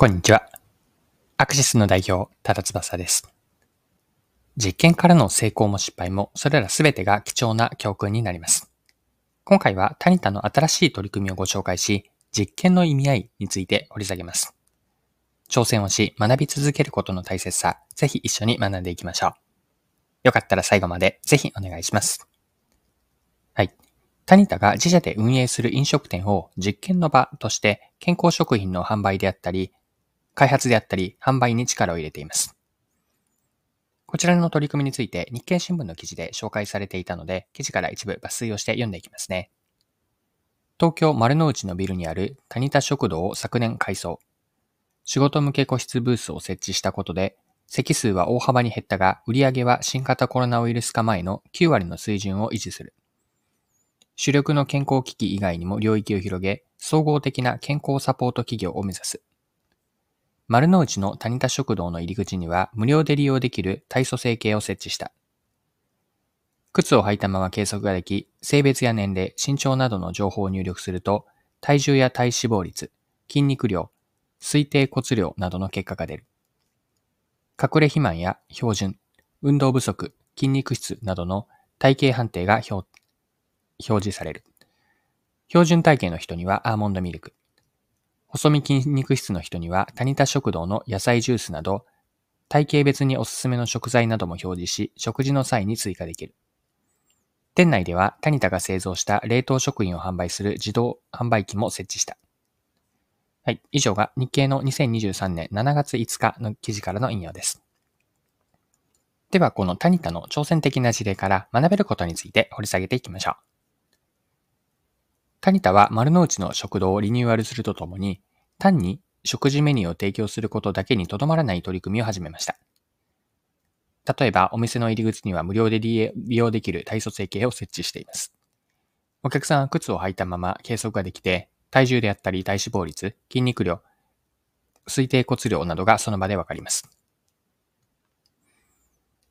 こんにちは。アクシスの代表、ただ翼です。実験からの成功も失敗も、それらすべてが貴重な教訓になります。今回はタニタの新しい取り組みをご紹介し、実験の意味合いについて掘り下げます。挑戦をし、学び続けることの大切さ、ぜひ一緒に学んでいきましょう。よかったら最後までぜひお願いします。はい。タニタが自社で運営する飲食店を実験の場として健康食品の販売であったり、開発であったり販売に力を入れています。こちらの取り組みについて日経新聞の記事で紹介されていたので、記事から一部抜粋をして読んでいきますね。東京丸の内のビルにあるタニタ食堂を昨年改装。仕事向け個室ブースを設置したことで、席数は大幅に減ったが、売り上げは新型コロナウイルス化前の9割の水準を維持する。主力の健康機器以外にも領域を広げ、総合的な健康サポート企業を目指す。丸の内の谷田食堂の入り口には無料で利用できる体組成計を設置した。靴を履いたまま計測ができ、性別や年齢、身長などの情報を入力すると、体重や体脂肪率、筋肉量、推定骨量などの結果が出る。隠れ肥満や標準、運動不足、筋肉質などの体型判定が表示される。標準体型の人にはアーモンドミルク。細身筋肉質の人にはタニタ食堂の野菜ジュースなど、体型別におすすめの食材なども表示し、食事の際に追加できる。店内ではタニタが製造した冷凍食品を販売する自動販売機も設置した。はい。以上が日経の2023年7月5日の記事からの引用です。では、このタニタの挑戦的な事例から学べることについて掘り下げていきましょう。タニタは丸の内の食堂をリニューアルするとともに、単に食事メニューを提供することだけにとどまらない取り組みを始めました。例えば、お店の入り口には無料で利用できる体組成計を設置しています。お客さんは靴を履いたまま計測ができて、体重であったり体脂肪率、筋肉量、推定骨量などがその場でわかります。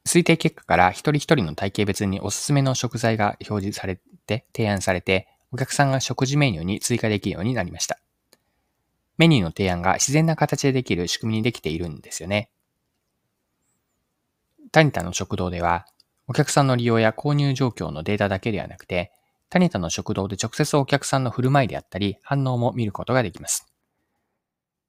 推定結果から一人一人の体型別におすすめの食材が表示されて、提案されて、お客さんが食事メニューに追加できるようになりました。メニューの提案が自然な形でできる仕組みにできているんですよね。タニタの食堂では、お客さんの利用や購入状況のデータだけではなくて、タニタの食堂で直接お客さんの振る舞いであったり、反応も見ることができます。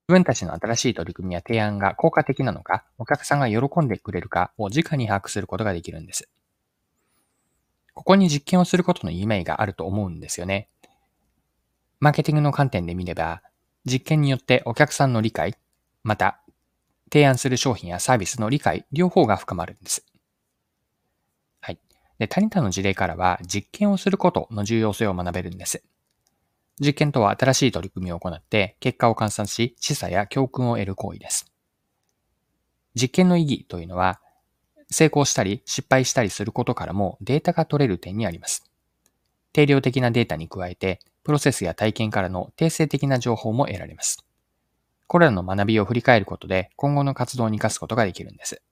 自分たちの新しい取り組みや提案が効果的なのか、お客さんが喜んでくれるかを直に把握することができるんです。ここに実験をすることの意味があると思うんですよね。マーケティングの観点で見れば、実験によってお客さんの理解、また、提案する商品やサービスの理解、両方が深まるんです。はい。で、タニタの事例からは、実験をすることの重要性を学べるんです。実験とは新しい取り組みを行って、結果を観察し、示唆や教訓を得る行為です。実験の意義というのは、成功したり失敗したりすることからもデータが取れる点にあります。定量的なデータに加えて、プロセスや体験からの定性的な情報も得られます。これらの学びを振り返ることで今後の活動に活かすことができるんです。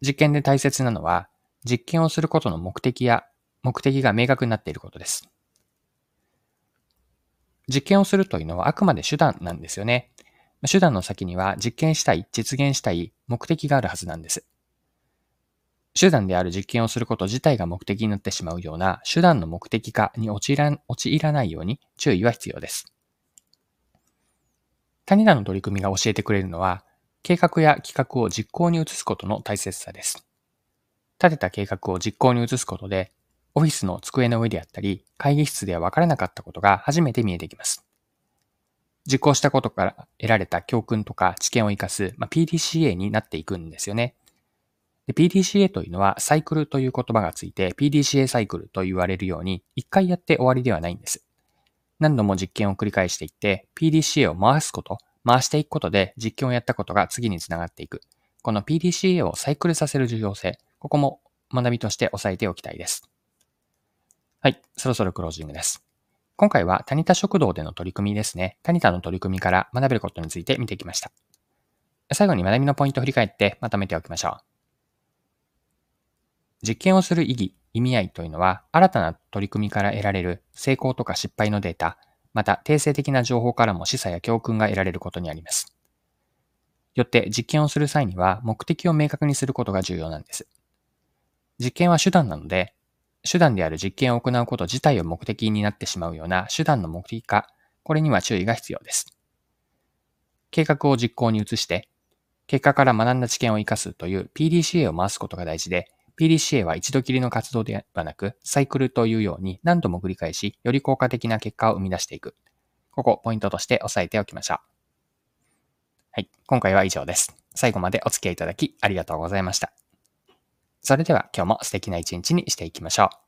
実験で大切なのは、実験をすることの目的や目的が明確になっていることです。実験をするというのはあくまで手段なんですよね。手段の先には実験したい、実現したい目的があるはずなんです。手段である実験をすること自体が目的になってしまうような手段の目的化に陥ら陥らないように注意は必要です。谷田の取り組みが教えてくれるのは、計画や企画を実行に移すことの大切さです。立てた計画を実行に移すことで、オフィスの机の上であったり、会議室では分からなかったことが初めて見えてきます。実行したことから得られた教訓とか知見を活かす、まあ、PDCA になっていくんですよね。で、PDCA というのはサイクルという言葉がついて PDCA サイクルと言われるように一回やって終わりではないんです。何度も実験を繰り返していって PDCA を回すこと、回していくことで実験をやったことが次につながっていく。この PDCA をサイクルさせる重要性、ここも学びとして押さえておきたいです。はい、そろそろクロージングです。今回はタニタ食堂での取り組みですね。タニタの取り組みから学べることについて見てきました。最後に学びのポイントを振り返ってまとめておきましょう。実験をする意義、意味合いというのは、新たな取り組みから得られる成功とか失敗のデータ、また定性的な情報からも示唆や教訓が得られることにあります。よって実験をする際には目的を明確にすることが重要なんです。実験は手段なので、手段である実験を行うこと自体を目的になってしまうような手段の目的化、これには注意が必要です。計画を実行に移して、結果から学んだ知見を活かすという PDCA を回すことが大事で、PDCA は一度きりの活動ではなく、サイクルというように何度も繰り返し、より効果的な結果を生み出していく。ここ、ポイントとして押さえておきましょう。はい。今回は以上です。最後までお付き合いいただきありがとうございました。それでは今日も素敵な一日にしていきましょう。